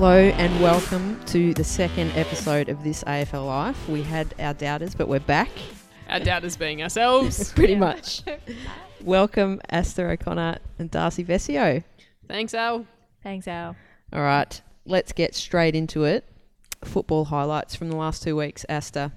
Hello and welcome to the second episode of this AFL Life. We had our doubters, but we're back, Our doubters being ourselves. pretty much. welcome, Asta O'Connor and Darcy Vescio. Thanks, Al. Thanks, Al. All right, let's get straight into it. Football highlights from the last two weeks, Asta.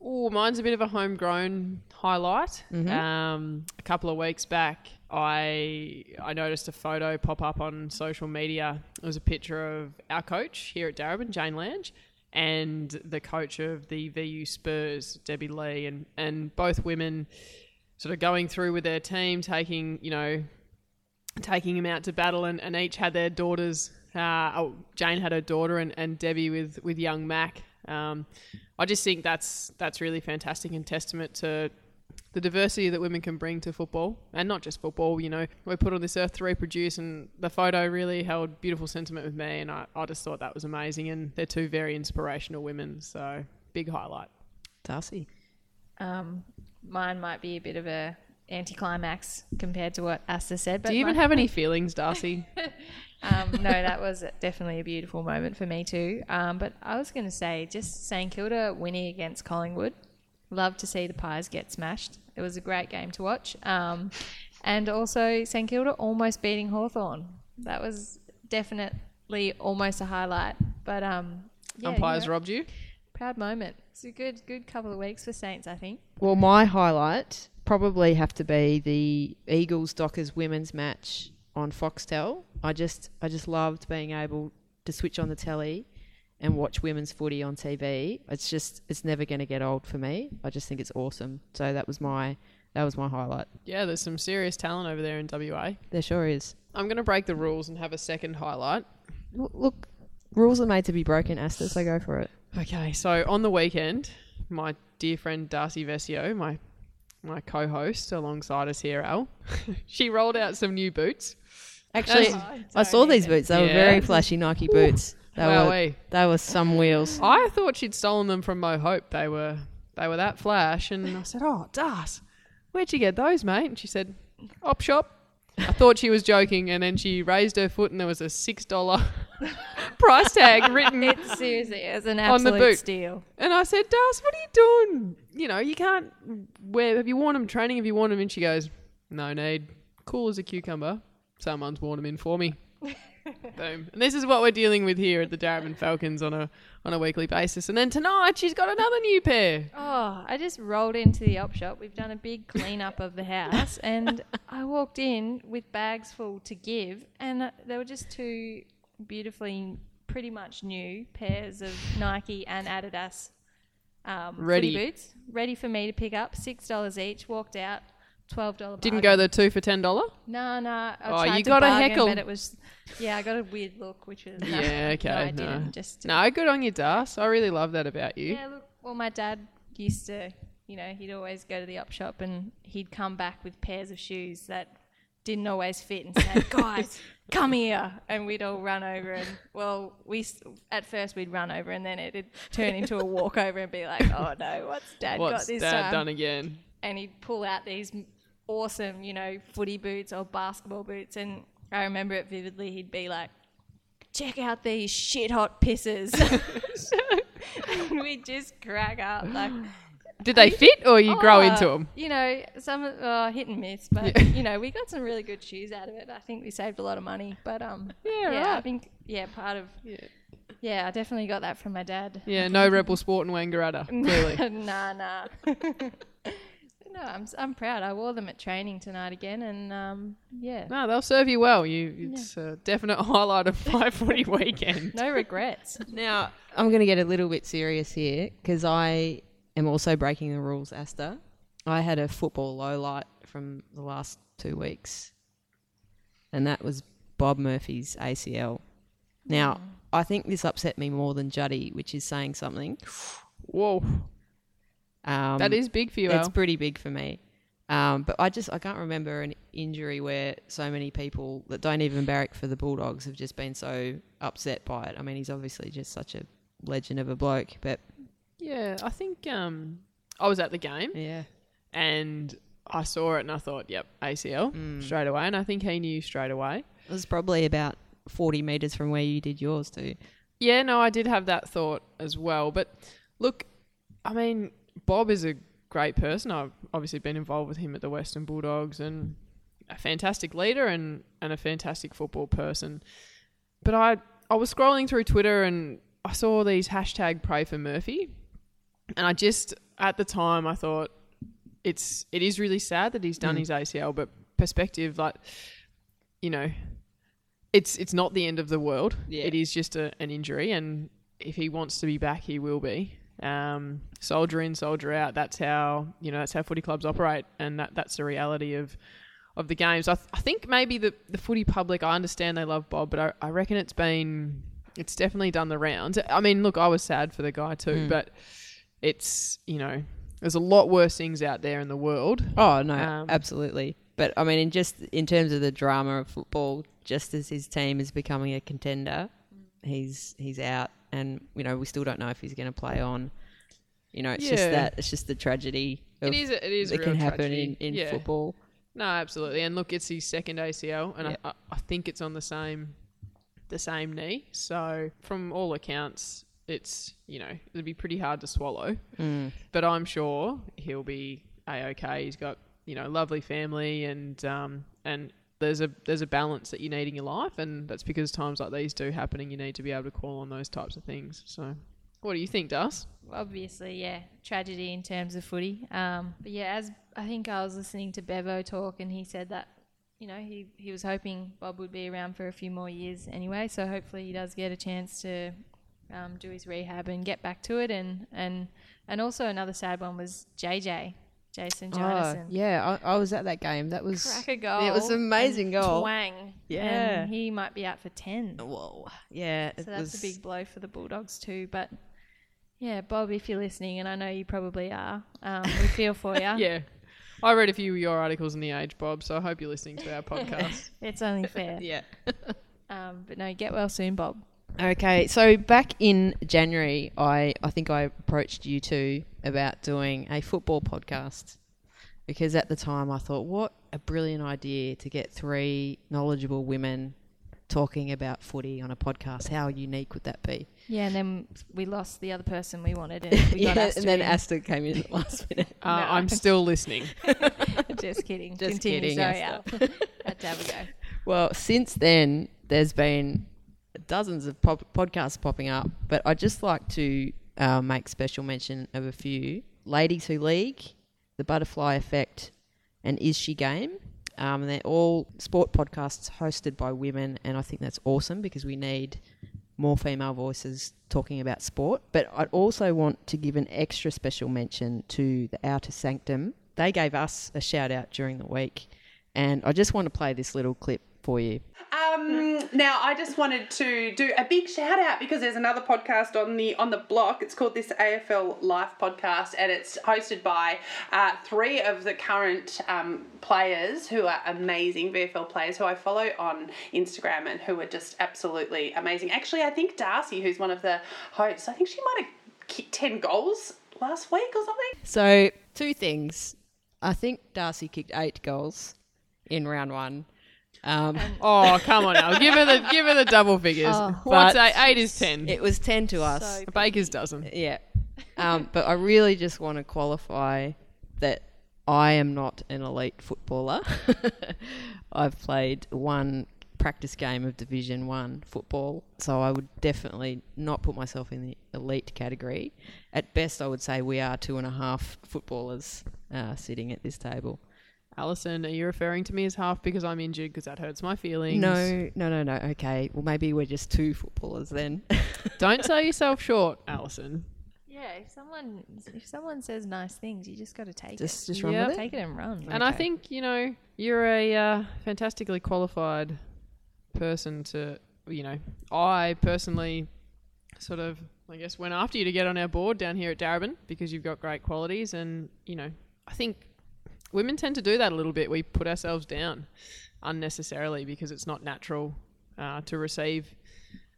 Oh, mine's a bit of a homegrown highlight. Mhm. Um, a couple of weeks back, I I noticed a photo pop up on social media. It was a picture of our coach here at Darebin, Jane Lange, and the coach of the VU Spurs, Debbie Lee, and and both women sort of going through with their team, taking you know taking him out to battle, and, and each had their daughters. Uh, oh, Jane had her daughter, and, and Debbie with with young Mac. Um, I just think that's that's really fantastic and testament to the diversity that women can bring to football, and not just football. You know, we're put on this earth to reproduce, and the photo really held beautiful sentiment with me, and I, I just thought that was amazing. And they're two very inspirational women, so big highlight. Darcy. Um, mine might be a bit of a anticlimax compared to what Asta said. But Do you even have any feelings, Darcy? um, no, that was definitely a beautiful moment for me too. Um, but I was going to say, just St Kilda winning against Collingwood. Love to see the Pies get smashed. It was a great game to watch. Um, and also St Kilda almost beating Hawthorn. That was definitely almost a highlight. But um, yeah, you Umpires know, robbed you. proud moment. It's a good good couple of weeks for Saints, I think. Well, my highlight probably have to be the Eagles Dockers women's match on Foxtel. I just I just loved being able to switch on the telly and watch women's footy on TV. It's just it's never going to get old for me. I just think it's awesome. So that was my that was my highlight. Yeah, there's some serious talent over there in WA. There sure is. I'm going to break the rules and have a second highlight. Look, rules are made to be broken, Asta. So go for it. Okay, so on the weekend, my dear friend Darcy Vescio, my my co-host alongside us here, Al, she rolled out some new boots. Actually, I saw these boots. They were very flashy Nike boots. They were Wowee. they were some wheels. I thought she'd stolen them from Mo Hope. They were they were that flash, and I said, "Oh, Das, where'd you get those, mate?" And she said, "Op shop." I thought she was joking, and then she raised her foot, and there was a six dollar price tag written It's seriously, it's an On the absolute boot. steal. And I said, Das, what are you doing? You know, you can't wear. Have you worn them training? Have you worn them? And she goes, No need. Cool as a cucumber. Someone's worn them in for me. Boom. And this is what we're dealing with here at the Darebin Falcons on a on a weekly basis. And then tonight she's got another new pair. Oh, I just rolled into the op shop. We've done a big cleanup of the house, and I walked in with bags full to give, and there were just two beautifully, pretty much new pairs of Nike and Adidas um, Ready. boots, ready for me to pick up. Six dollars each. Walked out. Twelve dollar. Didn't go the two for ten dollar. No, no. I Oh, tried you to got a heckle. but it was. Yeah, I got a weird look, which was. No, Yeah, okay, No, I didn't. Just No, good on you, Das. I really love that about you. Yeah, look, well, my dad used to, you know, he'd always go to the op shop and he'd come back with pairs of shoes that didn't always fit and say, guys, come here. And we'd all run over and, well, we, at first we'd run over and then it'd turn into a walk over and be like, oh no, what's dad What's got this Dad time? done again? and he'd pull out these awesome, you know, footy boots or basketball boots. And I remember it vividly. He'd be like, check out these shit hot pisses. and we'd just crack up. Like, Did they fit or you grow "Oh, into them? You know, some uh, hit and miss, but you know, we got some really good shoes out of it. I think we saved a lot of money. But um, Yeah, yeah, I think yeah, part of yeah, I definitely got that from my dad. Yeah, no rebel sport and Wangaratta, clearly. nah, nah. no, I'm s- I'm proud. I wore them at training tonight again, and um, yeah, No, they'll serve you well. You, it's a definite highlight of my footy weekend. no regrets. Now, I'm going to get a little bit serious here because I am also breaking the rules, Asta. I had a football low light from the last two weeks, and that was Bob Murphy's ACL. Now, I think this upset me more than Juddy, which is saying something. Whoa, Um, that is big for you, it's pretty big for me. Um, but I just I can't remember an injury where so many people that don't even barrack for the Bulldogs have just been so upset by it. I mean, he's obviously just such a legend of a bloke, but Yeah, I think um, I was at the game yeah, and I saw it and I thought, yep, ACL Mm. straight away. And I think he knew straight away. it was probably about 40 metres from where you did yours too. Yeah, no, I did have that thought as well. But look, I mean, Bob is a great person. I've obviously been involved with him at the Western Bulldogs and a fantastic leader and, and a fantastic football person. But I I was scrolling through Twitter and I saw these hashtag pray for Murphy. And I just at the time I thought it's it is really sad that he's done Mm. his ACL, but perspective like you know, it's it's not the end of the world. Yeah. It is just a, an injury, and if he wants to be back, he will be. Um, soldier in, soldier out. That's how you know. That's how footy clubs operate, and that that's the reality of of the games. I, th- I think maybe the the footy public. I understand they love Bob, but I, I reckon it's been it's definitely done the rounds. I mean, look, I was sad for the guy too, Mm. but it's you know. There's a lot worse things out there in the world. Oh no, Um, absolutely. But I mean, in just in terms of the drama of football, just as his team is becoming a contender, he's he's out, and you know we still don't know if he's going to play on. You know, it's just that it's just the tragedy of It is. a- It is. a that can happen tragedy. in, in Yeah. football. No, absolutely. And look, it's his second ACL, and I, I think it's on the same, the same knee. So from all accounts, it's you know it'd be pretty hard to swallow. Mm. But I'm sure he'll be a okay. He's got you know lovely family, and um and there's a there's a balance that you need in your life, and that's because times like these do happen, and you need to be able to call on those types of things. So, what do you think, Das? obviously, yeah, tragedy in terms of footy. Um, but yeah, as I think I was listening to Bevo talk, and he said that you know he he was hoping Bob would be around for a few more years anyway. So hopefully he does get a chance to um, do his rehab and get back to it. And and and also another sad one was JJ Jason Oh, yeah, I, I was at that game. That was Crack a goal. It was an amazing goal. Twang. Yeah. And he might be out for 10. whoa, yeah. It So that's was, a big blow for the Bulldogs too. But yeah, Bob, if you're listening, and I know you probably are, um, we feel for you. Yeah. I read a few of your articles in the Age, Bob, so I hope you're listening to our podcast. It's only fair. Yeah. Um, but no, get well soon, Bob. Okay, so back in January, I, I think I approached you two about doing a football podcast because at the time I thought, what a brilliant idea to get three knowledgeable women talking about footy on a podcast. How unique would that be? Yeah, and then we lost the other person we wanted, and we got yeah, Asta and then in. Asta came in at last minute. Uh, No. I'm still listening. Just kidding. Just Continue. kidding, Sorry, Asta. Al. Had to have a go. Well, since then, there's been dozens of pop- podcasts popping up, but I'd just like to uh, make special mention of a few Ladies Who League, The Butterfly Effect, and Is She Game? Um, they're all sport podcasts hosted by women, and I think that's awesome because we need more female voices talking about sport. But I'd also want to give an extra special mention to the Outer Sanctum. They gave us a shout out during the week, and I just want to play this little clip for you. Um, now I just wanted to do a big shout out because there's another podcast on the on the block. It's called this AFL Life podcast, and it's hosted by uh, three of the current um, players who are amazing VFL players who I follow on Instagram and who are just absolutely amazing. Actually, I think Darcy, who's one of the hosts, I think she might have kicked ten goals last week or something. So, two things. I think Darcy kicked eight goals in round one. Um, Oh, come on now. Give her the give her the double figures. Oh. What's eight? Eight is ten. it was 10 to us. So A baker's dozen. Yeah. Um, but I really just want to qualify that I am not an elite footballer. I've played one practice game of Division One football, so I would definitely not put myself in the elite category. At best, I would say we are two and a half footballers uh, sitting at this table. Alison, are you referring to me as half because I'm injured? Because that hurts my feelings. No, no, no, no. Okay, well maybe we're just two footballers then. Don't sell yourself short, Alison. Yeah, if someone if someone says nice things, you just got to take just, it. just run Yeah. with it. Take it and run. And I think you know you're a uh, fantastically qualified person to. You know, I personally sort of, I guess, went after you to get on our board down here at Darebin because you've got great qualities, and you know, I think women tend to do that a little bit. We put ourselves down unnecessarily because it's not natural uh, to receive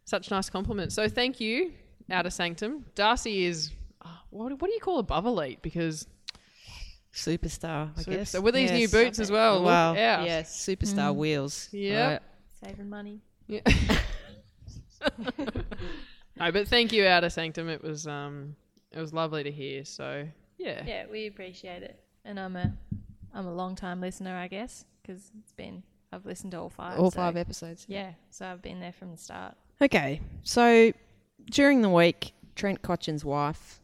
such nice compliments. So thank you, Outer Sanctum. Darcy is. uh, What, what do you call above elite? Because Superstar, I Super- guess. So with these new boots as well. Well, look out. yes, superstar wheels. Yep. Right. saving money. Yeah. no, but thank you, Outer Sanctum. It was um, it was lovely to hear. So yeah, Yeah, we appreciate it, and I'm a I'm a long time listener, I guess, because it's been I've listened to all five. All so- five episodes. Yeah, so I've been there from the start. Okay, so during the week, Trent Cotchin's wife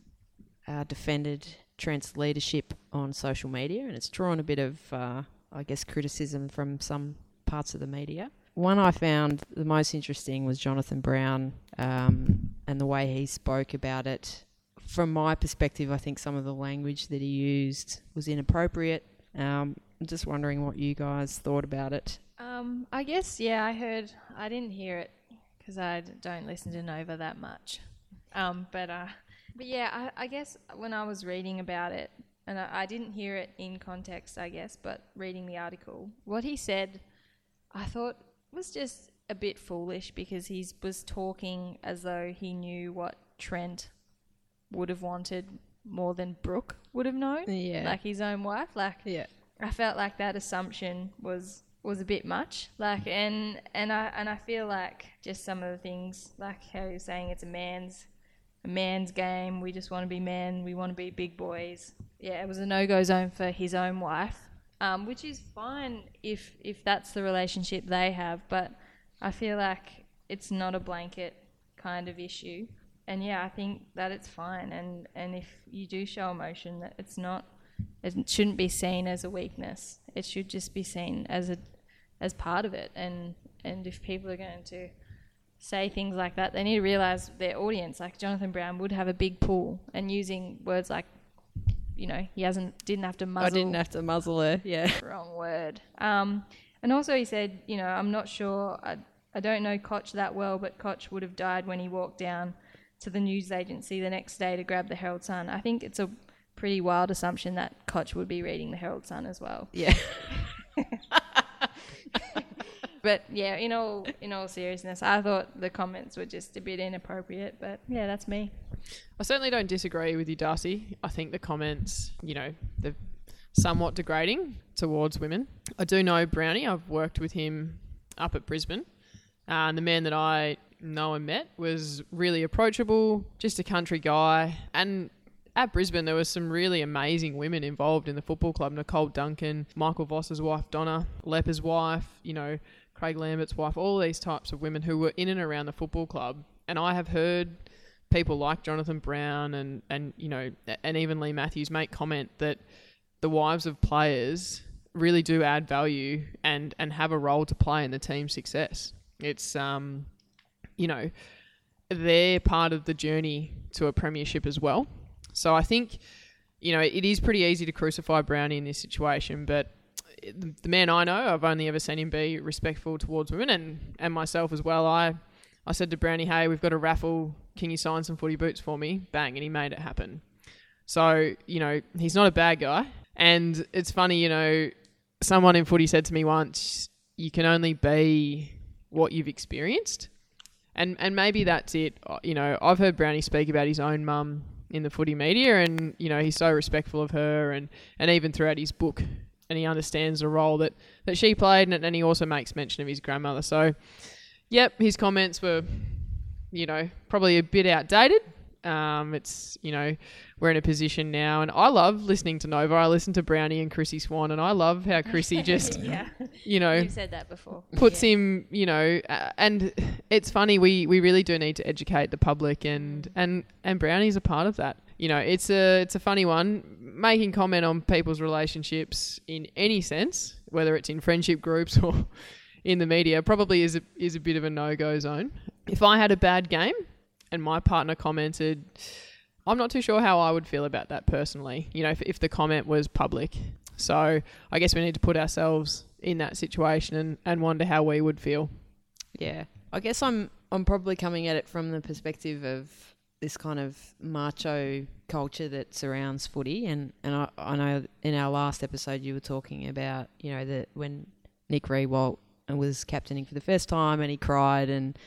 uh, defended Trent's leadership on social media, and it's drawn a bit of, uh, I guess, criticism from some parts of the media. One I found the most interesting was Jonathan Brown um, and the way he spoke about it. From my perspective, I think some of the language that he used was inappropriate. Um, I'm just wondering what you guys thought about it. Um, I guess yeah, I heard. I didn't hear it because I don't listen to Nova that much. Um, but uh, but yeah, I, I guess when I was reading about it, and I, I didn't hear it in context, I guess, but reading the article, what he said, I thought was just a bit foolish because he was talking as though he knew what Trent would have wanted more than Brooke would have known, Yeah. like his own wife, like. yeah. I felt like that assumption was was a bit much. Like and and I and I feel like just some of the things like how you're saying it's a man's a man's game. We just want to be men. We want to be big boys. Yeah, it was a no go zone for his own wife, um, which is fine if if that's the relationship they have. But I feel like it's not a blanket kind of issue. And yeah, I think that it's fine. And and if you do show emotion, that it's not it shouldn't be seen as a weakness. It should just be seen as a as part of it. And and if people are going to say things like that, they need to realize their audience. Like Jonathan Brown would have a big pool, and using words like, you know, he hasn't didn't have to muzzle. I didn't have to muzzle her. Yeah. wrong word. Um, and also he said, you know, I'm not sure. I, I don't know Cotch that well, but Cotch would have died when he walked down to the news agency the next day to grab the Herald Sun. I think it's a pretty wild assumption that Cotch would be reading the Herald Sun as well. Yeah. But yeah, in all in all seriousness, I thought the comments were just a bit inappropriate. But yeah, that's me. I certainly don't disagree with you, Darcy. I think the comments, you know, they're somewhat degrading towards women. I do know Brownie. I've worked with him up at Brisbane. Uh, and the man that I and met was really approachable, just a country guy. And at Brisbane, there was some really amazing women involved in the football club. Nicole Duncan, Michael Voss's wife, Donna, Lepper's wife, you know, Craig Lambert's wife, all these types of women who were in and around the football club. And I have heard people like Jonathan Brown and, and you know, and even Leigh Matthews make comment that the wives of players really do add value and, and have a role to play in the team's success. It's, um, you know, they're part of the journey to a premiership as well. So I think, you know, it is pretty easy to crucify Brownie in this situation, but the man I know, I've only ever seen him be respectful towards women and, and myself as well. I I said to Brownie, hey, we've got a raffle. Can you sign some footy boots for me? Bang, and he made it happen. So, you know, he's not a bad guy. And it's funny, you know, someone in footy said to me once, you can only be what you've experienced. And and maybe that's it. Uh, You know, I've heard Brownie speak about his own mum in the footy media and, you know, he's so respectful of her and, and even throughout his book and he understands the role that, that she played and, and he also makes mention of his grandmother. So, yep, his comments were, you know, probably a bit outdated. Um, it's you know we're in a position now, and I love listening to Nova. I listen to Brownie and Chrissy Swan, and I love how Chrissy just yeah, you know you've said that before. puts Yeah. him, you know, uh, and it's funny. We we really do need to educate the public, and and and Brownie's a part of that. You know, it's a it's a funny one. Making comment on people's relationships in any sense, whether it's in friendship groups or in the media, probably is a, is a bit of a no go zone. If I had a bad game and my partner commented, I'm not too sure how I would feel about that personally. You know, if, if the comment was public. So I guess we need to put ourselves in that situation and, and wonder how we would feel. Yeah, I guess I'm I'm probably coming at it from the perspective of this kind of macho culture that surrounds footy, and and I, I know in our last episode you were talking about you know that when Nick Riewoldt was captaining for the first time and he cried, and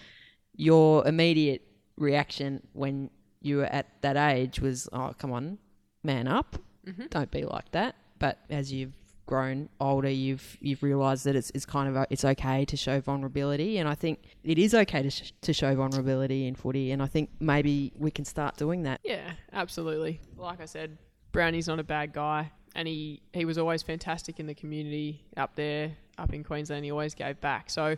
your immediate reaction when you were at that age was, oh come on, man up, Mm-hmm. don't be like that. But as you've grown older, you've you've realised that it's it's kind of a, it's okay to show vulnerability, and I think it is okay to sh- to show vulnerability in footy, and I think maybe we can start doing that. Yeah, absolutely. Like I said, Brownie's not a bad guy, and he he was always fantastic in the community up there, up in Queensland. He always gave back. So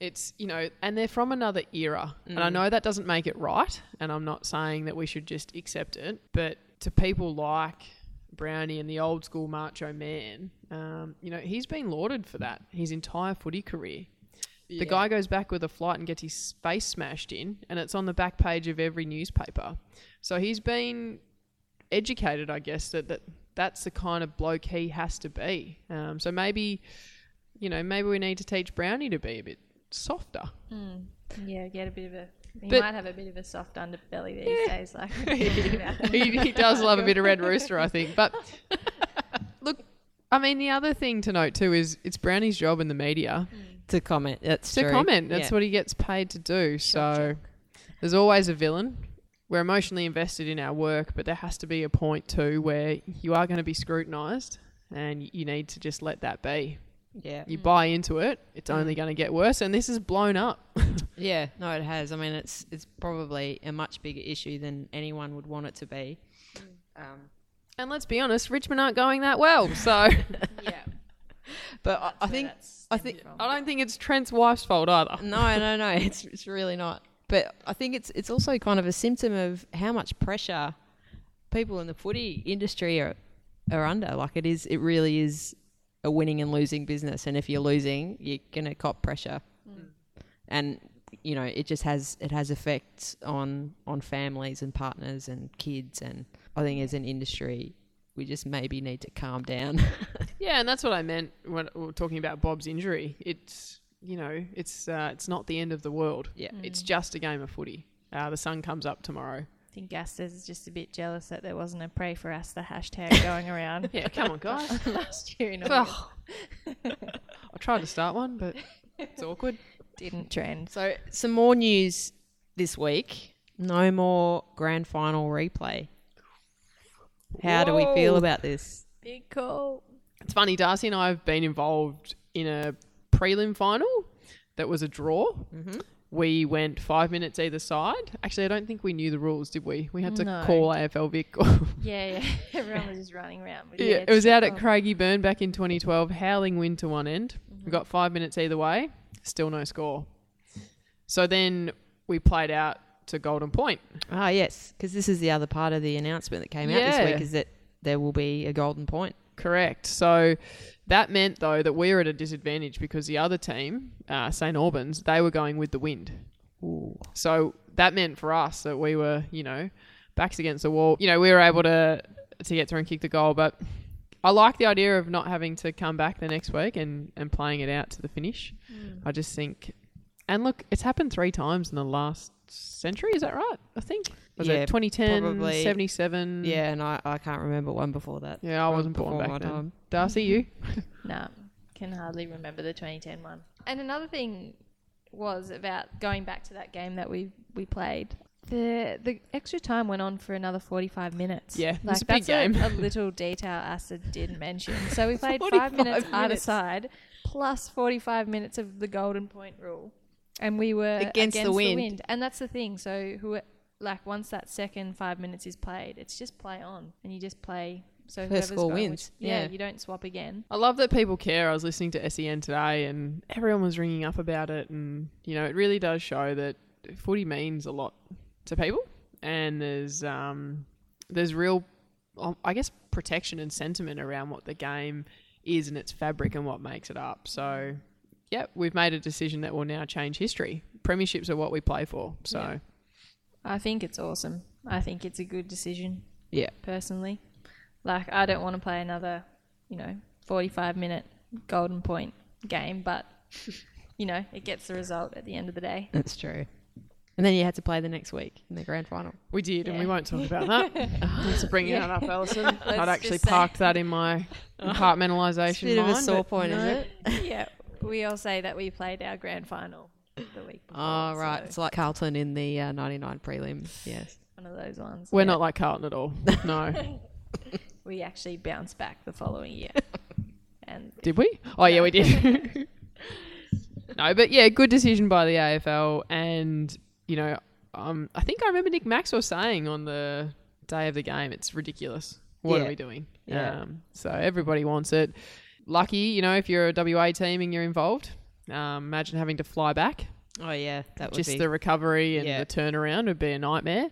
it's you know, and they're from another era, and I know that doesn't make it right, and I'm not saying that we should just accept it, but to people like Brownie and the old school macho man, um, you know, he's been lauded for that his entire footy career. The guy goes back with a flight and gets his face smashed in, and it's on the back page of every newspaper. So he's been educated, I guess, that, that that's the kind of bloke he has to be. Um, so maybe, you know, maybe we need to teach Brownie to be a bit softer. Hmm. Yeah, get a bit of a. He But- might have a bit of a soft underbelly these days. Like we were talking about. he, he does love a bit of red rooster, I think. But look, I mean, the other thing to note too is it's Brownie's job in the media hmm. To comment, that's to true. comment. That's Yeah. what he gets paid to do. So there's always a villain. We're emotionally invested in our work, but there has to be a point too where you are going to be scrutinised, and you need to just let that be. Yeah, You buy into it, it's only going to get worse, and this is blown up. yeah. No, it has. I mean, it's it's probably a much bigger issue than anyone would want it to be. Um, And let's be honest, Richmond aren't going that well. So yeah, but I, I think I think I don't think it's Trent's wife's fault either. no, no, no. It's it's really not. But I think it's it's also kind of a symptom of how much pressure people in the footy industry are are under. Like it is, it really is a winning and losing business. And if you're losing, you're gonna cop pressure. And you know, it just has it has effects on on families and partners and kids. And I think as an industry, we just maybe need to calm down. Yeah, and that's what I meant when we were talking about Bob's injury. It's you know, it's uh, it's not the end of the world. yeah. It's just a game of footy. Uh, the sun comes up tomorrow. I think Gastas is just a bit jealous that there wasn't a pray for us the hashtag going around Yeah, come on, guys. last year in August. Ugh. I tried to start one, but it's awkward. Didn't trend. So, some more news this week. No more grand final replay. How do we feel about this? Big call. It's funny, Darcy and I have been involved in a prelim final that was a draw. Mm-hmm. We went five minutes either side. Actually, I don't think we knew the rules, did we? We had to No. call AFL Vic. Yeah, yeah. Everyone was just running around. Yeah, yeah, it was it's out at cool. Craigieburn back in 2012, howling wind to one end. We got five minutes either way, still no score. So then we played out to Golden Point. Ah, yes, because this is the other part of the announcement that came out this week is that there will be a golden point. Correct. So that meant though that we were at a disadvantage because the other team, uh, St Albans, they were going with the wind. So that meant for us that we were, you know, backs against the wall. You know, we were able to to get through and kick the goal, but I like the idea of not having to come back the next week and, and playing it out to the finish. I just think, and look, it's happened three times in the last century. Is that right? I think was Yeah, it 2010, probably. 77? Yeah, and I, I can't remember one before that. yeah. I wasn't born back my then. time. Darcy, you? Nah, can hardly remember the 2010 one. And another thing was about going back to that game that we we played. The the extra time went on for another 45 minutes. Yeah, it like was a big that's game. A, a little detail Asa didn't mention. So we played five minutes either minutes. side, plus 45 minutes of the golden point rule, and we were Against the wind. And that's the thing. So who like once that second five minutes is played, it's just play on, and you just play. So First whoever's score wins. which- yeah, Yeah. you don't swap again. I love that people care. I was listening to SEN today and everyone was ringing up about it. And, you know, it really does show that footy means a lot to people. And there's, um, there's real, um, I guess, protection and sentiment around what the game is and its fabric and what makes it up. So, yeah, we've made a decision that will now change history. Premierships are what we play for. So, Yeah. I think it's awesome. I think it's a good decision, Yeah. personally. Like, I don't want to play another, you know, 45 minute golden point game, but, you know, it gets the result at the end of the day. That's true. And then you had to play the next week in the grand final. we did, and we won't talk about that. Thanks for bringing that up, Alison. I'd actually just parked that in my compartmentalisation Bit of a sore point, no. is it? yeah, we all say that we played our grand final the week before. Oh, right. so It's like Carlton in the uh, 99 prelim. Yes. one of those ones. We're Yeah. not like Carlton at all. No. We actually bounced back the following year. and Did we? Oh yeah, we did. no, but yeah, good decision by the AFL, and you know, um, I think I remember Nick Maxwell saying on the day of the game, "It's ridiculous. What Yeah. are we doing?" Yeah. Um, so everybody wants it. Lucky, you know, if you're a WA team and you're involved. Um, imagine having to fly back. Oh yeah, that would Just be. the recovery and Yeah. the turnaround would be a nightmare.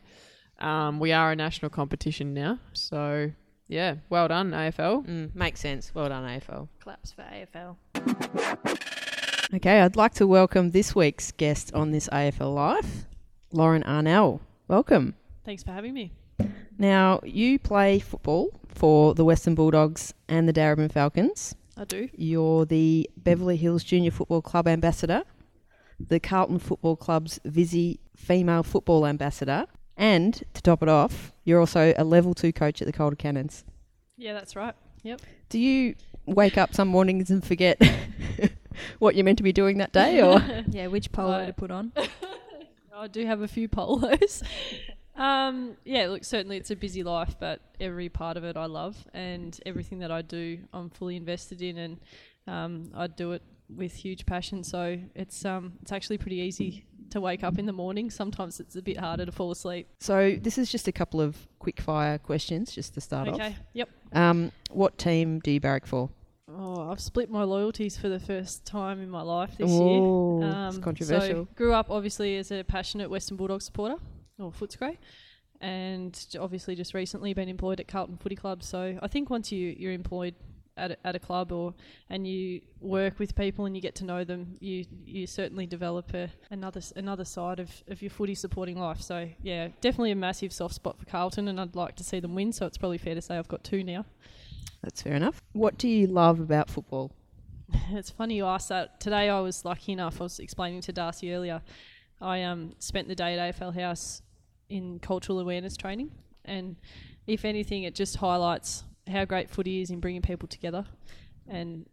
Um, we are a national competition now, so yeah, well done AFL. Mm, makes sense. Well done, AFL. claps for AFL. Okay, I'd like to welcome this week's guest on this AFL Life, Lauren Arnell. Welcome. Thanks for having me. Now, you play football for the Western Bulldogs and the Darebin Falcons. I do. You're the Beverly Hills Junior Football Club ambassador, the Carlton Football Club's Visy Female Football Ambassador, and to top it off, you're also a level two coach at the Calder Cannons. Yeah, that's right. Yep. Do you wake up some mornings and forget what you're meant to be doing that day, or Yeah, which polo Right. to put on? I do have a few polos. Um, yeah, look, certainly it's a busy life, but every part of it I love, and everything that I do, I'm fully invested in, and um, I do it with huge passion. So it's um, it's actually pretty easy to wake up in the morning. Sometimes it's a bit harder to fall asleep. so? This is just a couple of quick fire questions just to start off. Okay. Yep. Um, what team do you barrack for? Oh, I've split my loyalties for the first time in my life this Ooh, year. it's Um, controversial. So grew up obviously as a passionate Western Bulldog supporter, or Footscray, and obviously just recently been employed at Carlton Footy Club. So I think once you you're employed at a, at a club or and you work with people and you get to know them, you you certainly develop a, another another side of, of your footy supporting life. So yeah, definitely a massive soft spot for Carlton, and I'd like to see them win. So it's probably fair to say I've got two now. That's fair enough. What do you love about football? It's funny you asked that. Today I was lucky enough, I was explaining to Darcy earlier, I um, spent the day at AFL House in cultural awareness training. And if anything, it just highlights how great footy is in bringing people together and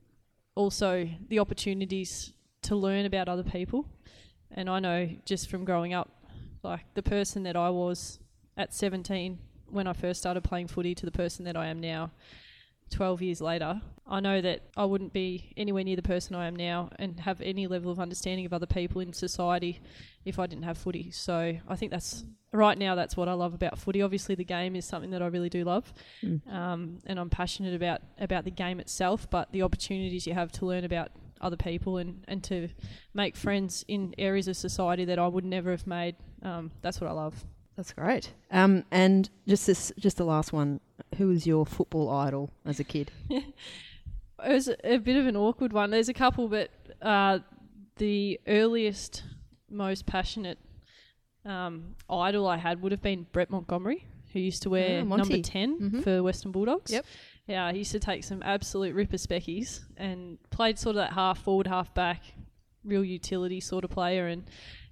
also the opportunities to learn about other people. And I know just from growing up, like the person that I was at 17 when I first started playing footy to the person that I am now 12 years later, I know that I wouldn't be anywhere near the person I am now and have any level of understanding of other people in society if I didn't have footy. So I think that's right now that's what I love about footy. Obviously, the game is something that I really do love, um, and I'm passionate about about the game itself. But the opportunities you have to learn about other people and, and to make friends in areas of society that I would never have made, um, that's what I love. That's great. Um, and just this, just the last one. Who was your football idol as a kid? It was a bit of an awkward one. There's a couple, but uh, the earliest, most passionate um, idol I had would have been Brett Montgomery, who used to wear Ah, Monty. number 10 Mhm. for Western Bulldogs. Yep. Yeah, he used to take some absolute ripper speckies and played sort of that half forward, half back, real utility sort of player. And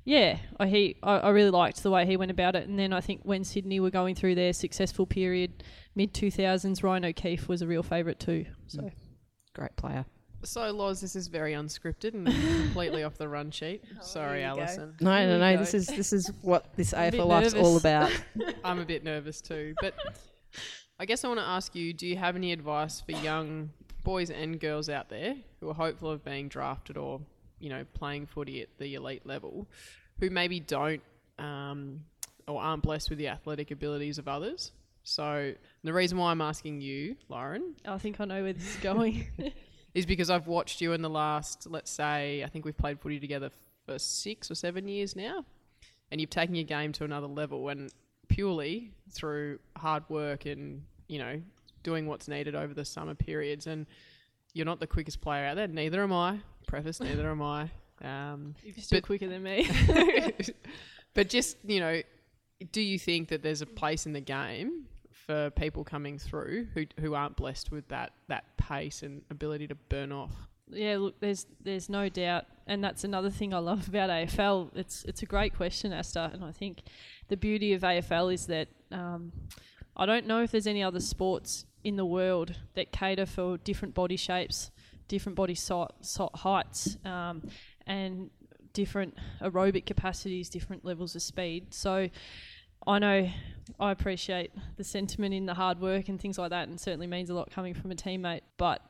yeah, I, he, I, I really liked the way he went about it. And then I think when Sydney were going through their successful period, mid 2000s, Ryan O'Keefe was a real favourite too. So. Great player. So, Loz, this is very unscripted and completely off the run sheet. Sorry, here go. Alison. No, There no, no. go. This is this is what this I'm a AFL life's all about. I'm a bit nervous too. But I guess I want to ask you do you have any advice for young boys and girls out there who are hopeful of being drafted or, you know, playing footy at the elite level who maybe don't um, or aren't blessed with the athletic abilities of others? So, the reason why I'm asking you, Lauren, I think I know where this is going. is because I've watched you in the last, let's say, I think we've played footy together for six or seven years now, and you've taken your game to another level, and purely through hard work and you know doing what's needed over the summer periods. And you're not the quickest player out there. Neither am I. Preface. Neither am I. Um, you're still But- quicker than me. but just you know, do you think that there's a place in the game for people coming through who who aren't blessed with that that pace and ability to burn off? yeah, look, there's there's no doubt, and that's another thing I love about AFL. It's it's a great question, Asta, and I think the beauty of AFL is that um, I don't know if there's any other sports in the world that cater for different body shapes, different body so- so- heights, um, and different aerobic capacities, different levels of speed. So. I know I appreciate the sentiment in the hard work and things like that, and certainly means a lot coming from a teammate. But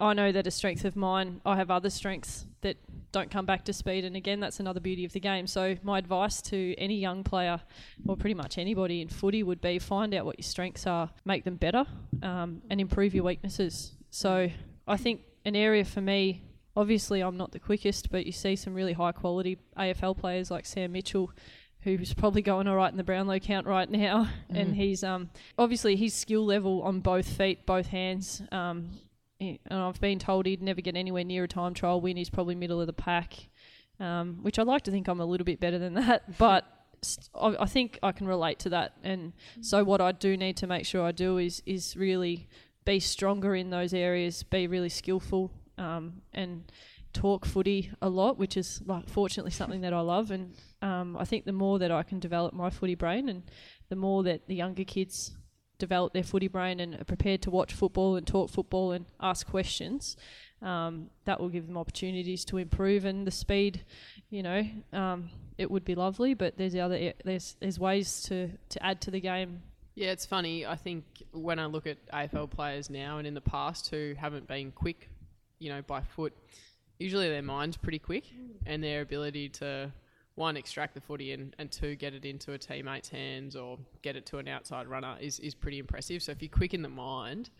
I know that a strength of mine, I have other strengths that don't come back to speed. And again, that's another beauty of the game. So, my advice to any young player, or pretty much anybody in footy, would be find out what your strengths are, make them better, um, and improve your weaknesses. So, I think an area for me, obviously, I'm not the quickest, but you see some really high quality AFL players like Sam Mitchell. Who's probably going all right in the Brownlow count right now, and he's um, obviously his skill level on both feet, both hands, um, and I've been told he'd never get anywhere near a time trial win. He's probably middle of the pack, um, which I'd like to think I'm a little bit better than that. But st- I I think I can relate to that. And so what I do need to make sure I do is is really be stronger in those areas, be really skillful, um, and talk footy a lot, which is like fortunately something that I love. And um, I think the more that I can develop my footy brain, and the more that the younger kids develop their footy brain and are prepared to watch football and talk football and ask questions, um, that will give them opportunities to improve. And the speed, you know, um, it would be lovely, but there's the other there's there's ways to to add to the game. Yeah, it's funny. I think when I look at AFL players now and in the past who haven't been quick, you know, by foot, usually their mind's pretty quick and their ability to one extract the footy and, and two get it into a teammate's hands or get it to an outside runner is, is pretty impressive. So if you're quick in the mind,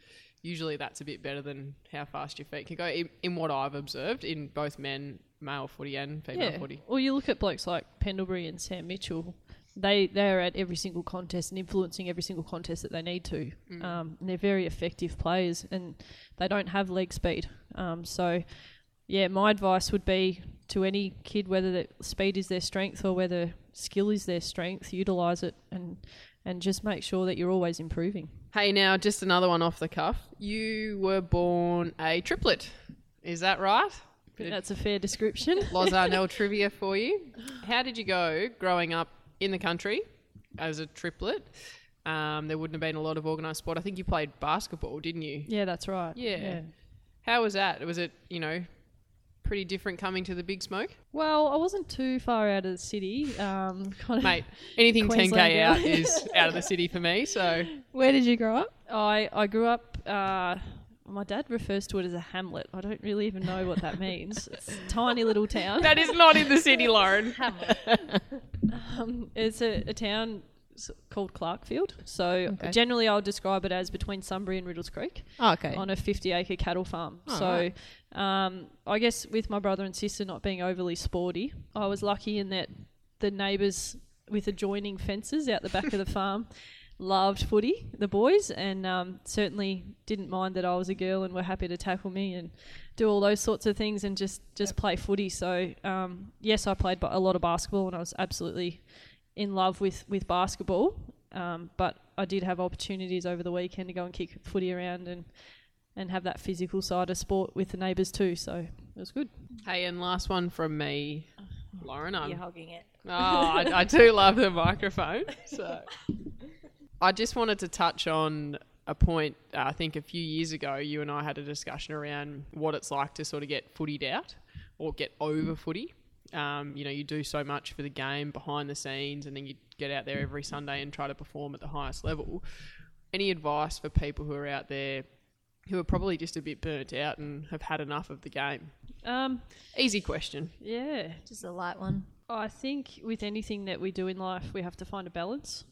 usually that's a bit better than how fast your feet can go. In, in what I've observed in both men, male footy and female footy. Well, you look at blokes like Pendlebury and Sam Mitchell. They they're at every single contest and influencing every single contest that they need to. Um, they're very effective players, and they don't have leg speed. Um, so, yeah, my advice would be to any kid, whether that speed is their strength or whether skill is their strength, utilize it and and just make sure that you're always improving. Hey, now just another one off the cuff. You were born a triplet. Is that right? That's a fair description. Loz Arnell trivia for you. How did you go growing up in the country as a triplet? Um, there wouldn't have been a lot of organised sport. I think you played basketball, didn't you? Yeah, that's right. Yeah. How was that? Was it, you know, pretty different coming to the big smoke? Well, I wasn't too far out of the city. Um, kind of Mate, anything 10k out is out of the city for me. So Where did you grow up? I, I grew up. Uh, my dad refers to it as a hamlet. I don't really even know what that means. It's a tiny little town. that is not in the city, Lauren. Um, it's a, a town s- called Clarkefield. So Okay. generally, I'll describe it as between Sunbury and Riddells Creek Oh, okay. on a 50 acre cattle farm. Oh, so right. um, I guess with my brother and sister not being overly sporty, I was lucky in that the neighbours with adjoining fences out the back of the farm loved footy, the boys, and um, certainly didn't mind that I was a girl and were happy to tackle me and do all those sorts of things and just, just play footy. So um, yes, I played a lot of basketball and I was absolutely in love with, with basketball. Um, but I did have opportunities over the weekend to go and kick footy around and and have that physical side of sport with the neighbours too. So it was good. Hey, and last one from me, Lauren. I'm You're hogging it. Oh, I, I do love the microphone. So, I just wanted to touch on a point. Uh, I think a few years ago, you and I had a discussion around what it's like to sort of get footied out or get over footy. Um, you know, you do so much for the game behind the scenes, and then you get out there every Sunday and try to perform at the highest level. Any advice for people who are out there who are probably just a bit burnt out and have had enough of the game? Um, Easy question. yeah, Just a light one. I think with anything that we do in life, we have to find a balance,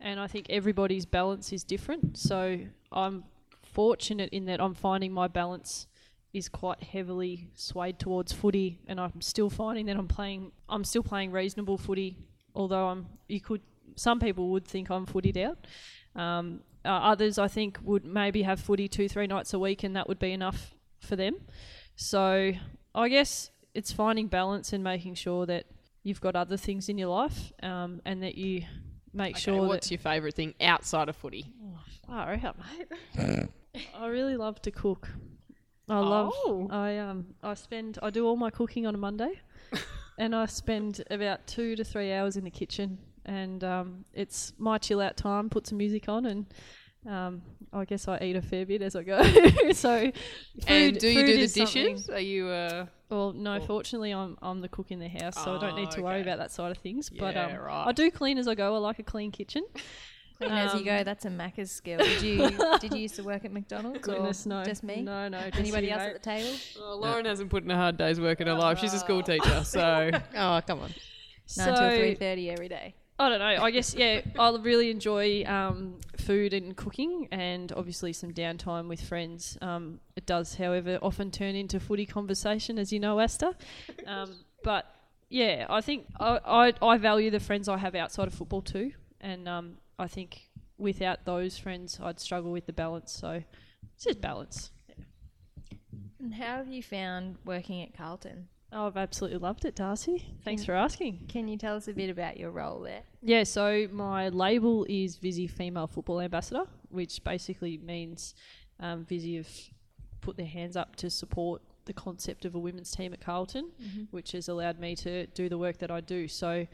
and I think everybody's balance is different. So I'm fortunate in that I'm finding my balance is quite heavily swayed towards footy, and I'm still finding that I'm playing. I'm still playing reasonable footy, although I'm. You could. Some people would think I'm footied out. Um, uh, others, I think, would maybe have footy two, three nights a week, and that would be enough for them. So I guess it's finding balance and making sure that you've got other things in your life, um, and that you make Okay, sure what's your favourite thing outside of footy? that far out, mate. I really love to cook. I love. Oh. I um. I spend. I do all my cooking on a Monday, and I spend about two to three hours in the kitchen, and um, it's my chill out time. Put some music on, and um, I guess I eat a fair bit as I go. so, food, and do you do the dishes? Are you uh Well, no. Or- fortunately, I'm I'm the cook in the house, so I don't need Oh, to worry about that side of things. But um, right. I do clean as I go. I like a clean kitchen. Clean as you Um, go. That's a Macca's skill. Did you did you used to work at McDonald's Goodness, no. just me? No, no. Just Anybody you, else mate. at the table? Oh, Lauren hasn't put in a hard day's work in her life. She's a school teacher, so Oh, come on. Nine till So- three thirty every day. I don't know. I guess yeah, I really enjoy um, food and cooking, and obviously some downtime with friends. Um, it does, however, often turn into footy conversation, as you know, Asta. Um, but yeah, I think I, I I value the friends I have outside of football too, and um, I think without those friends, I'd struggle with the balance. So it's just balance. And how have you found working at Carlton? Oh, I've absolutely loved it, Darcy. Thanks for asking. Can you tell us a bit about your role there? Yeah, so my label is Visy Female Football Ambassador, which basically means um, Visy have put their hands up to support the concept of a women's team at Carlton, which has allowed me to do the work that I do. So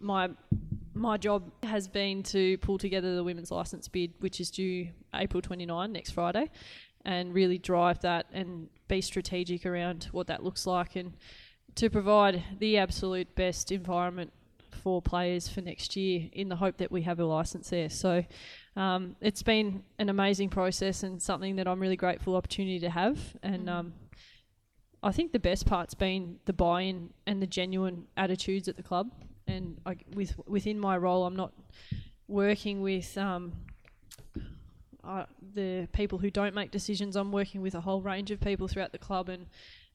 my my job has been to pull together the women's license bid, which is due April 29 next Friday, and really drive that and be strategic around what that looks like and to provide the absolute best environment for players for next year in the hope that we have a license there. So um, it's been an amazing process and something that I'm really grateful opportunity to have. And um, I think the best part's been the buy-in and the genuine attitudes at the club. And I, with within my role, I'm not working with um, uh, the people who don't make decisions. I'm working with a whole range of people throughout the club, and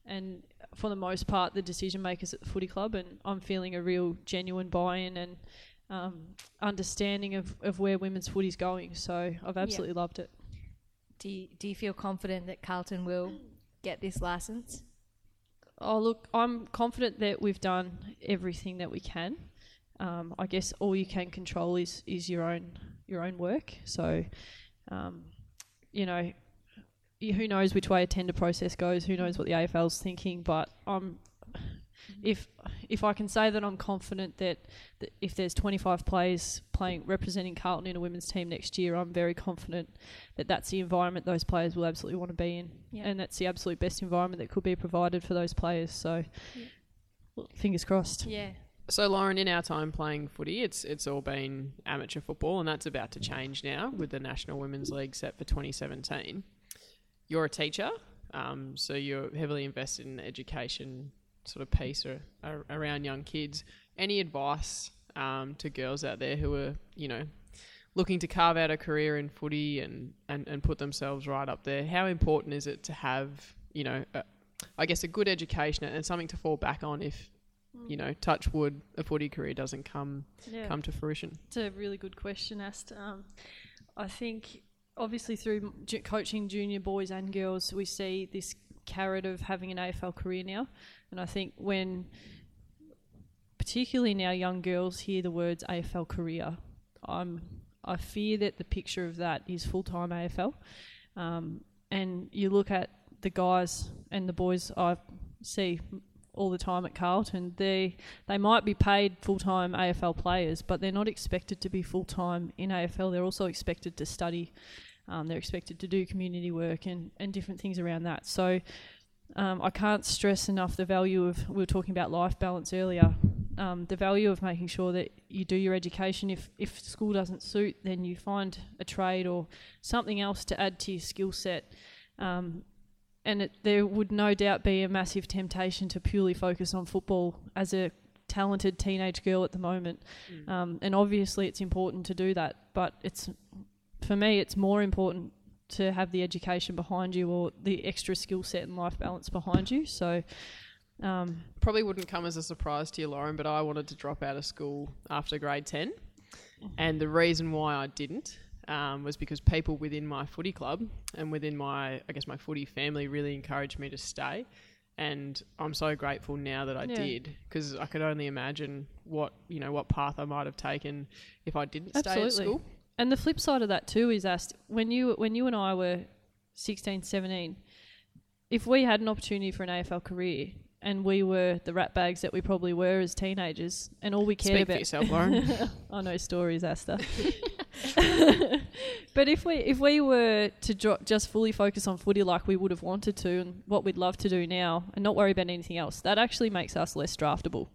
and for the most part, the decision makers at the footy club. And I'm feeling a real genuine buy-in and um, understanding of, of where women's footy's going. So I've absolutely loved it. Do you, do you feel confident that Carlton will get this license? Oh, look, I'm confident that we've done everything that we can. Um, I guess all you can control is is your own your own work. So, um, you know, who knows which way a tender process goes? Who knows what the AFL's thinking? But I'm if if I can say that I'm confident that, that if there's 25 players playing representing Carlton in a women's team next year, I'm very confident that that's the environment those players will absolutely want to be in, Yeah. and that's the absolute best environment that could be provided for those players. So, well, fingers crossed. Yeah. So Lauren, in our time playing footy, it's it's all been amateur football, and that's about to change now with the National Women's League set for 2017. You're a teacher, um, so you're heavily invested in education sort of piece or, ar- around young kids. Any advice um, to girls out there who are, you know, looking to carve out a career in footy and, and, and put themselves right up there? How important is it to have, you know, a, I guess a good education and something to fall back on if you know, touch wood, a footy career doesn't come Yeah. come to fruition. It's a really good question, Ast. Um, I think obviously through ju- coaching junior boys and girls, we see this carrot of having an AFL career now, and I think when, particularly now, young girls hear the words AFL career, I'm I fear that the picture of that is full time AFL, um, and you look at the guys and the boys I see all the time at Carlton, they they might be paid full time AFL players, but they're not expected to be full time in AFL. They're also expected to study. Um, they're expected to do community work and, and different things around that. So um, I can't stress enough the value of we were talking about life balance earlier. Um, the value of making sure that you do your education. If if school doesn't suit, then you find a trade or something else to add to your skill set. Um, and it, there would no doubt be a massive temptation to purely focus on football as a talented teenage girl at the moment. Um, and obviously, it's important to do that, but it's for me, it's more important to have the education behind you or the extra skill set and life balance behind you. So, um, Probably wouldn't come as a surprise to you, Lauren, but I wanted to drop out of school after grade 10. And the reason why I didn't um, was because people within my footy club and within my, I guess, my footy family really encouraged me to stay. And I'm so grateful now that I Yeah. did because I could only imagine what, you know, what path I might have taken if I didn't stay at school. And the flip side of that too is asked when you when you and I were 16, 17, if we had an opportunity for an AFL career and we were the rat bags that we probably were as teenagers and all we cared Speak for about yourself, Lauren. I know stories, Asta. but if we if we were to just fully focus on footy like we would have wanted to and what we'd love to do now and not worry about anything else, that actually makes us less draftable.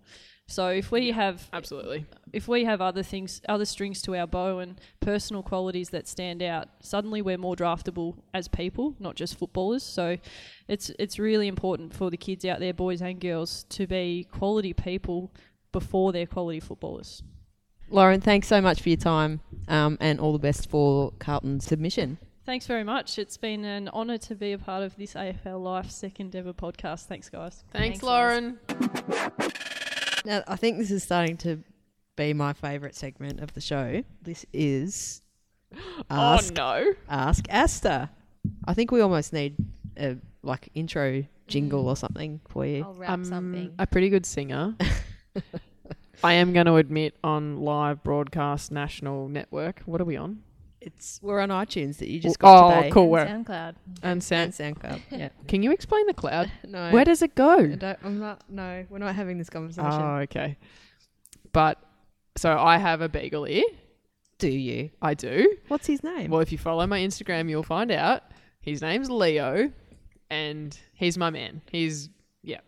So if we have Absolutely. if we have other things, other strings to our bow and personal qualities that stand out, suddenly we're more draftable as people, not just footballers. So it's it's really important for the kids out there, boys and girls, to be quality people before they're quality footballers. Lauren, thanks so much for your time um, and all the best for Carlton's submission. Thanks very much. It's been an honour to be a part of this AFL Life second ever podcast. Thanks, guys. Thanks, Thanks, Lauren. Now, I think this is starting to be my favourite segment of the show. This is oh, Ask, Oh no. Ask Asta. I think we almost need a like intro jingle or something for you. I'll wrap I'm something. a pretty good singer. I am going to admit on live broadcast national network. What are we on? It's we're on iTunes that you just got oh, today. cool. And Where SoundCloud. and And. SoundCloud. Yeah. Can you explain the cloud? No. Where does it go? I go? don't, I'm not. No, we're not having this conversation. Oh, okay. But so I have a beagle ear. Do you? I do. What's his name? Well, if you follow my Instagram, you'll find out. His name's Leo, and he's my man. He's yeah,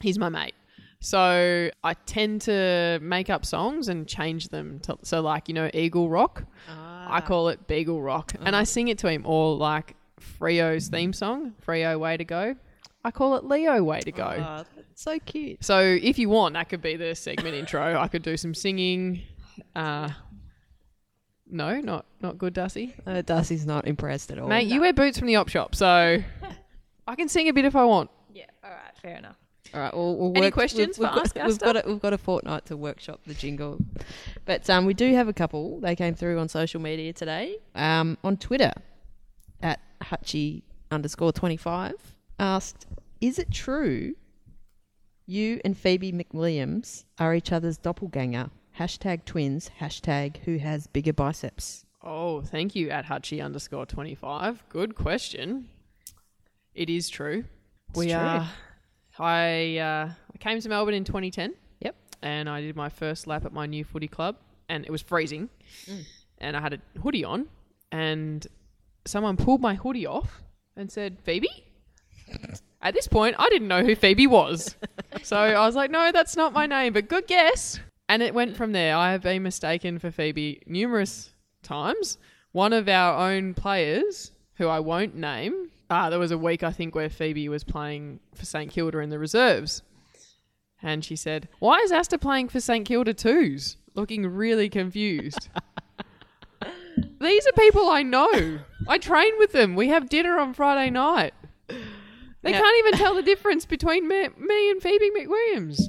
he's my mate. So I tend to make up songs and change them. To, so like you know, Eagle Rock. Oh, I call it Beagle Rock, and I sing it to him. all like Freo's theme song, Freo Way to Go. I call it Leo Way to Go. Oh, so cute. So if you want, that could be the segment intro. I could do some singing. Uh, no, not not good, Darcy. Uh, Darcy's not impressed at all. Mate, you wear boots from the op shop, so I can sing a bit if I want. Yeah, all right, fair enough. All right. Well, we'll Any work- questions we've, for we've Ask got, We've got a, we've got a fortnight to workshop the jingle, but um, we do have a couple. They came through on social media today. Um, on Twitter, at Hutchie underscore twenty five asked, "Is it true you and Phoebe McWilliams are each other's doppelganger?" Hashtag twins. Hashtag who has bigger biceps. Oh, thank you at Hutchie underscore twenty five. Good question. It is true. we true. are. I uh, I came to Melbourne in 2010. Yep. And I did my first lap at my new footy club, and it was freezing, and I had a hoodie on, and someone pulled my hoodie off and said, "Phoebe." At this point, I didn't know who Phoebe was, so I was like, "No, that's not my name," but good guess. And it went from there. I have been mistaken for Phoebe numerous times. One of our own players, who I won't name, ah, there was a week I think where Phoebe was playing for St Kilda in the reserves, and she said, "Why is Asta playing for St Kilda twos?" Looking really confused. These are people I know. I train with them. We have dinner on Friday night. They can't even tell the difference between me, me and Phoebe McWilliams.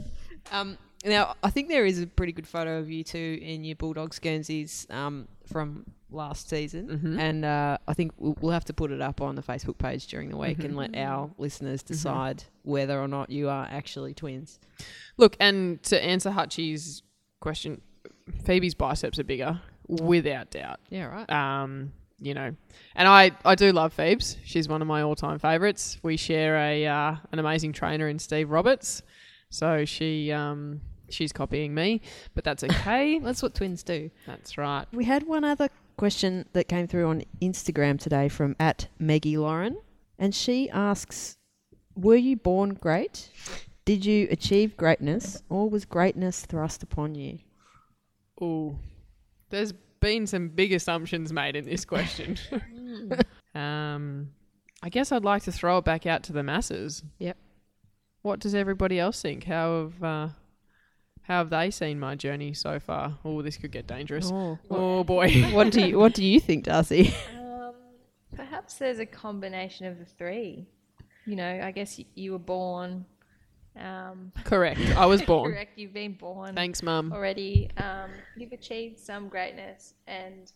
Um, now, I think there is a pretty good photo of you two in your Bulldogs Guernseys um, from last season, Mhm. and uh, I think we'll, we'll have to put it up on the Facebook page during the week and let Mm-hmm. our listeners decide whether or not you are actually twins. Look, and to answer Hutchie's question, Phoebe's biceps are bigger, without doubt. Yeah, right. Um, you know, and I, I do love Phoebes. She's one of my all time favourites. We share a uh, an amazing trainer in Steve Roberts, so she um, she's copying me, but that's okay. That's what twins do. that's right. We had one other question that came through on Instagram today from at Maggie Lauren, and she asks, "Were you born great? Did you achieve greatness, or was greatness thrust upon you?" Ooh, there's been some big assumptions made in this question. um, I guess I'd like to throw it back out to the masses. Yep. What does everybody else think? How have uh, how have they seen my journey so far? Oh, this could get dangerous. Oh, Oh boy. what do you What do you think, Darcy? Um, perhaps there's a combination of the three. You know, I guess y- you were born. Um, Correct. I was born. correct, you've been born Thanks, mum. already. Um, you've achieved some greatness, and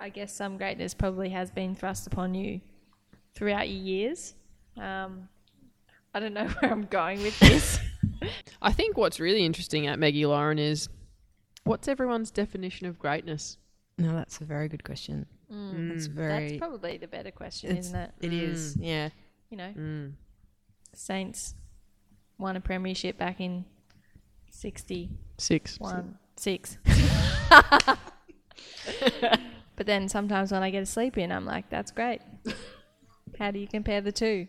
I guess some greatness probably has been thrust upon you throughout your years. Um, I don't know where I'm going with this. I think what's really interesting at Maggie Lauren is what's everyone's definition of greatness? No, that's a very good question. Mm. That's mm. very. That's probably the better question, isn't it? It is. Mm. Yeah. You know, Mm. Saints won a premiership back in 61, Six. 6. but then sometimes when I get a sleep in, I'm like, that's great. How do you compare the two?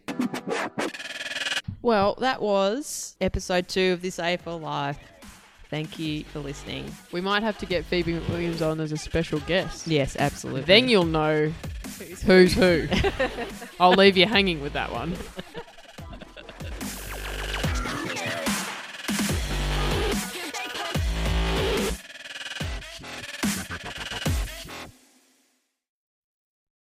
Well, that was episode two of this AFL Life. Thank you for listening. We might have to get Phoebe McWilliams on as a special guest. Yes, absolutely. Then you'll know who's who. I'll leave you hanging with that one.